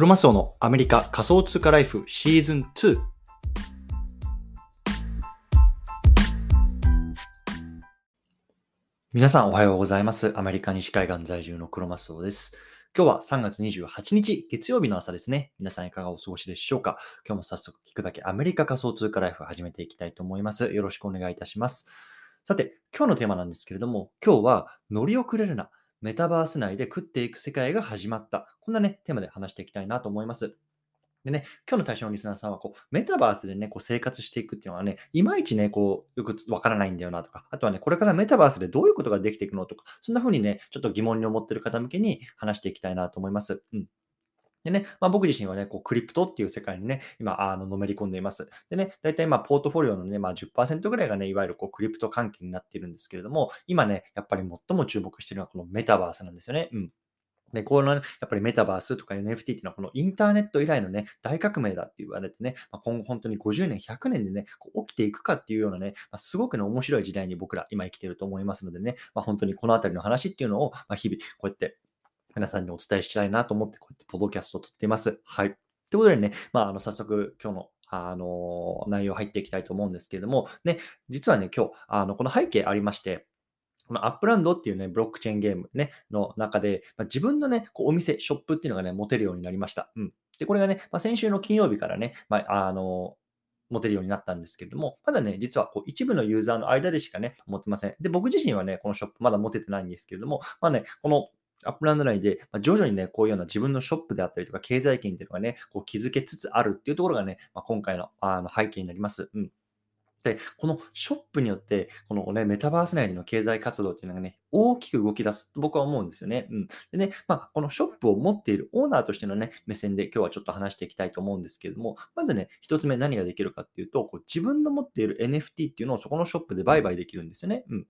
クロマスオのアメリカ仮想通貨ライフシーズン2。皆さんおはようございます。アメリカ西海岸在住のクロマスオです。今日は3月28日月曜日の朝ですね。皆さんいかがお過ごしでしょうか？今日も早速聞くだけアメリカ仮想通貨ライフ始めていきたいと思います。よろしくお願いいたします。さて、今日のテーマなんですけれども、今日は乗り遅れるな。メタバース内で食っていく世界が始まった。こんなね、テーマで話していきたいなと思います。でね、今日の対象のリスナーさんは、こう、メタバースでね、こう生活していくっていうのはね、いまいちね、こう、よくわからないんだよなとか、あとはね、これからメタバースでどういうことができていくのとか、そんな風にね、ちょっと疑問に思ってる方向けに話していきたいなと思います。うん。でね、まあ、僕自身はね、こうクリプトっていう世界にね、今、あの、のめり込んでいます。でね、大体まあ、ポートフォリオのね、まあ10%ぐらいがね、いわゆるこうクリプト関係になっているんですけれども、今ね、やっぱり最も注目しているのはこのメタバースなんですよね。うん。で、この、ねやっぱりメタバースとか NFT っていうのは、このインターネット以来のね、大革命だって言われてね、まあ、今後本当に50年、100年でね、こう起きていくかっていうようなね、まあ、すごくね、面白い時代に僕ら今生きてると思いますのでね、まあ、本当にこのあたりの話っていうのを、まあ、日々こうやって皆さんにお伝えしたいなと思って、こうやってポドキャストを撮っています。はい。ということでね、まあ、あの、早速今日のあの、内容入っていきたいと思うんですけれども、ね、実はね、今日、あの、この背景ありまして、この Upland っていうね、ブロックチェーンゲームね、の中で、まあ、自分のね、こうお店、ショップっていうのがね、持てるようになりました。うん。で、これがね、まあ、先週の金曜日からね、まあ、あの、持てるようになったんですけれども、まだね、実はこう一部のユーザーの間でしかね、持ってません。で、僕自身はね、このショップまだ持ててないんですけれども、まあね、この Upland 内で、ま、徐々にね、こういうような自分のショップであったりとか、経済圏っていうのがね、こう築けつつあるっていうところがね、まあ、今回のあの背景になります。うん。で、このショップによって、このね、メタバース内での経済活動っていうのがね、大きく動き出すと僕は思うんですよね。うん。でね、まあ、このショップを持っているオーナーとしてのね、目線で今日はちょっと話していきたいと思うんですけれども、まずね、一つ目何ができるかっていうと、こう自分の持っている NFT っていうのをそこのショップで売買できるんですよね。うん。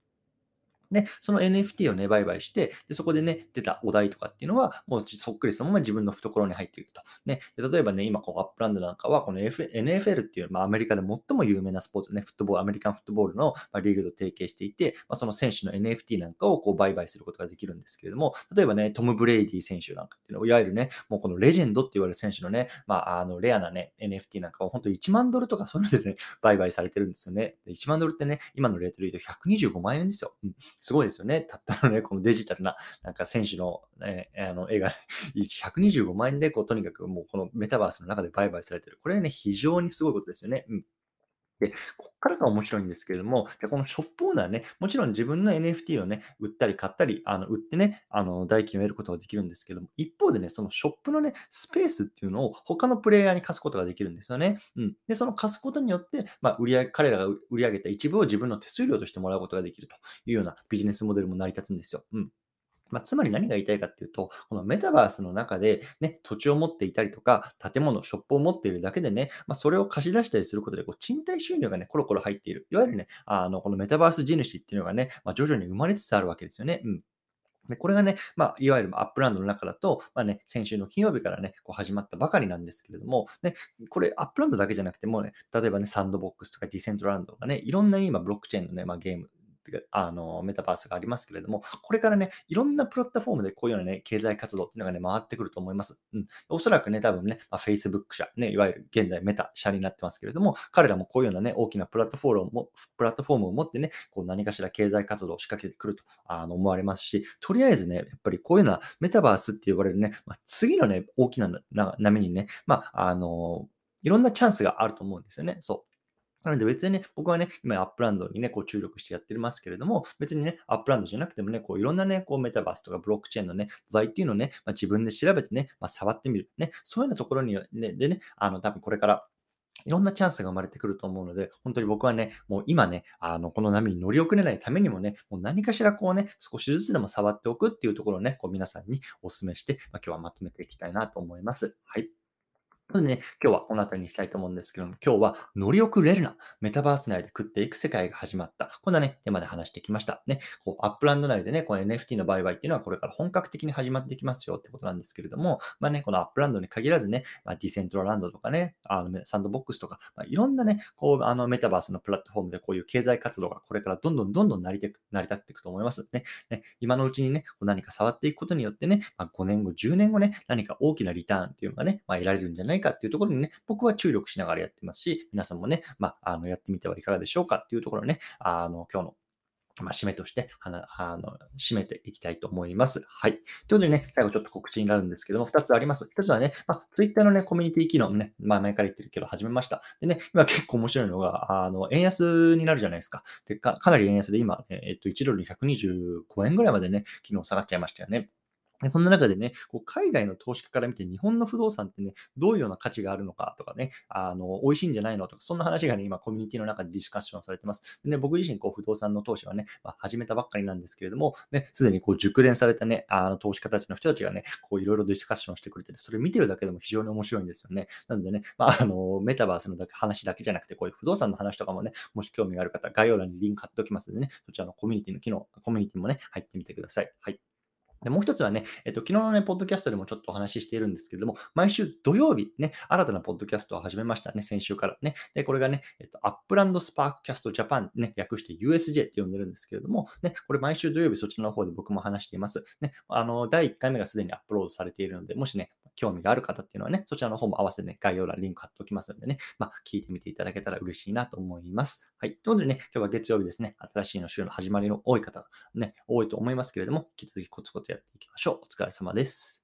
で、その NFT をね、売買して、でそこでね、出たお代とかっていうのは、もうそっくりそのまま自分の懐に入っていくと。ね、で例えばね、今、こう Upland なんかは、この、F、NFL っていう、まあ、アメリカで最も有名なスポーツね、フットボール、アメリカンフットボールの、リーグと提携していて、まあ、その選手の NFT なんかをこう売買することができるんですけれども、例えばね、トム・ブレイディ選手なんかっていうのは、いわゆるね、もうこのレジェンドって言われる選手のね、まあ、あの、レアなね、NFT なんかを本当1万ドルとかそういうのでね、売買されてるんですよね。1万ドルってね、今のレートで言うと125万円ですよ。うん、すごいですよね。た ったのね、このデジタルな、なんか選手の,、ね、あの絵が、ね、125万円で、こう、とにかくもうこのメタバースの中で売買されてる。これはね、非常にすごいことですよね。うん。で、ここからが面白いんですけれども、じゃこのショップオーナーね、もちろん自分の NFT をね、売ったり買ったり、あの売ってね、あの代金を得ることができるんですけども、一方でね、そのショップのね、スペースっていうのを他のプレイヤーに貸すことができるんですよね。うん。で、その貸すことによって、まあ、売り上げ、彼らが売り上げた一部を自分の手数料としてもらうことができるというようなビジネスモデルも成り立つんですよ。うん。まあ、つまり何が言いたいかっていうと、このメタバースの中で、ね、土地を持っていたりとか、建物、ショップを持っているだけでね、まあ、それを貸し出したりすることで、こう賃貸収入がね、コロコロ入っている。いわゆるね、あのこのメタバース地主っていうのがね、まあ、徐々に生まれつつあるわけですよね。うん。で、これがね、まあ、いわゆる Upland の中だと、まあね、先週の金曜日からね、こう始まったばかりなんですけれども、ね、これ Upland だけじゃなくてもね、例えばね、 Sandbox とか Decentraland とかね、いろんな今、ブロックチェーンのね、まあ、ゲーム、あのメタバースがありますけれども、これからね、いろんなプラットフォームでこういうようなね、経済活動っていうのがね、回ってくると思います。うん。おそらくね、多分ね、まあ、Facebook 社、ね、いわゆる現在 Meta 社になってますけれども、彼らもこういうようなね、大きなプラットフォームをプラットフォームを持ってね、こう何かしら経済活動を仕掛けてくるとあの思われますし、とりあえずね、やっぱりこういうのはメタバースって呼ばれるね、まあ、次のね、大きな波にね、まあ、あの、いろんなチャンスがあると思うんですよね。そう。なので別にね、僕はね、今 Upland にね、こう注力してやってますけれども、別にね、 Upland じゃなくてもね、こういろんなね、こうメタバースとかブロックチェーンのね、土台っていうのをね、まあ、自分で調べてね、まあ、触ってみる。ね、そういうようなところに、ね、でね、あの、多分これからいろんなチャンスが生まれてくると思うので、本当に僕はね、もう今ね、あの、この波に乗り遅れないためにもね、もう何かしらこうね、少しずつでも触っておくっていうところをね、こう皆さんにお勧めして、まあ、今日はまとめていきたいなと思います。はい。なのでね、今日はこの辺りにしたいと思うんですけども、今日は乗り遅れるな。メタバース内で食っていく世界が始まった。こんなね、テーマで話してきました。ね、こう Upland 内でね、この NFT の売買っていうのはこれから本格的に始まってきますよってことなんですけれども、まあね、この Upland に限らずね、まあ、 Decentraland とかね、あの Sandbox とか、まあ、いろんなね、こう、あのメタバースのプラットフォームでこういう経済活動がこれからどんどんどんどん成りて成り立っていくと思いますね。ね今のうちにね、何か触っていくことによってね、まあ、5年後、10年後ね、何か大きなリターンっていうのがね、まあ、得られるんじゃないかかっていうところにね、僕は注力しながらやってますし、皆さんもね、まあ、あのやってみてはいかがでしょうかっていうところね、あの今日のまあ、締めとして、あの、締めていきたいと思います。はい。ということでね、最後ちょっと告知になるんですけども、2つあります。1つはね、まあ、Twitter のね、コミュニティ機能ね、まあ、前から言ってるけど、始めました。でね、今結構面白いのが、あの、円安になるじゃないですか。で、かかなり円安で今、えっと、1ドル125円ぐらいまでね、昨日下がっちゃいましたよね。そんな中でね、こう海外の投資家から見て日本の不動産ってね、どういうような価値があるのかとかね、あの、美味しいんじゃないのとか、そんな話がね、今コミュニティの中でディスカッションされてます。でね、僕自身、こう、不動産の投資はね、まあ、始めたばっかりなんですけれども、ね、すでにこう、熟練されたね、あの、投資家たちの人たちがね、こう、いろいろディスカッションしてくれてて、それ見てるだけでも非常に面白いんですよね。なのでね、まあ、あの、メタバースのだけ話だけじゃなくて、こういう不動産の話とかもね、もし興味がある方、概要欄にリンク貼っておきますのでね、そちらのコミュニティの機能、コミュニティもね、入ってみてください。はい。でもう一つはね、えっと、昨日のね、ポッドキャストでもちょっとお話ししているんですけれども、毎週土曜日ね、新たなポッドキャストを始めましたね、先週からね。で、これがね、えっと、 Upland Spark Cast Japan ね、略して USJ って呼んでるんですけれども、ね、これ毎週土曜日そちらの方で僕も話しています。ね、あの、第1回目がすでにアップロードされているので、もしね、興味がある方っていうのはね、そちらの方も合わせてね、概要欄リンク貼っておきますのでね、まあ、聞いてみていただけたら嬉しいなと思います。はい。ということでね、今日は月曜日ですね、新しいの週の始まりの多い方、ね、多いと思いますけれども、引き続きコツコツやっていきましょう。お疲れ様です。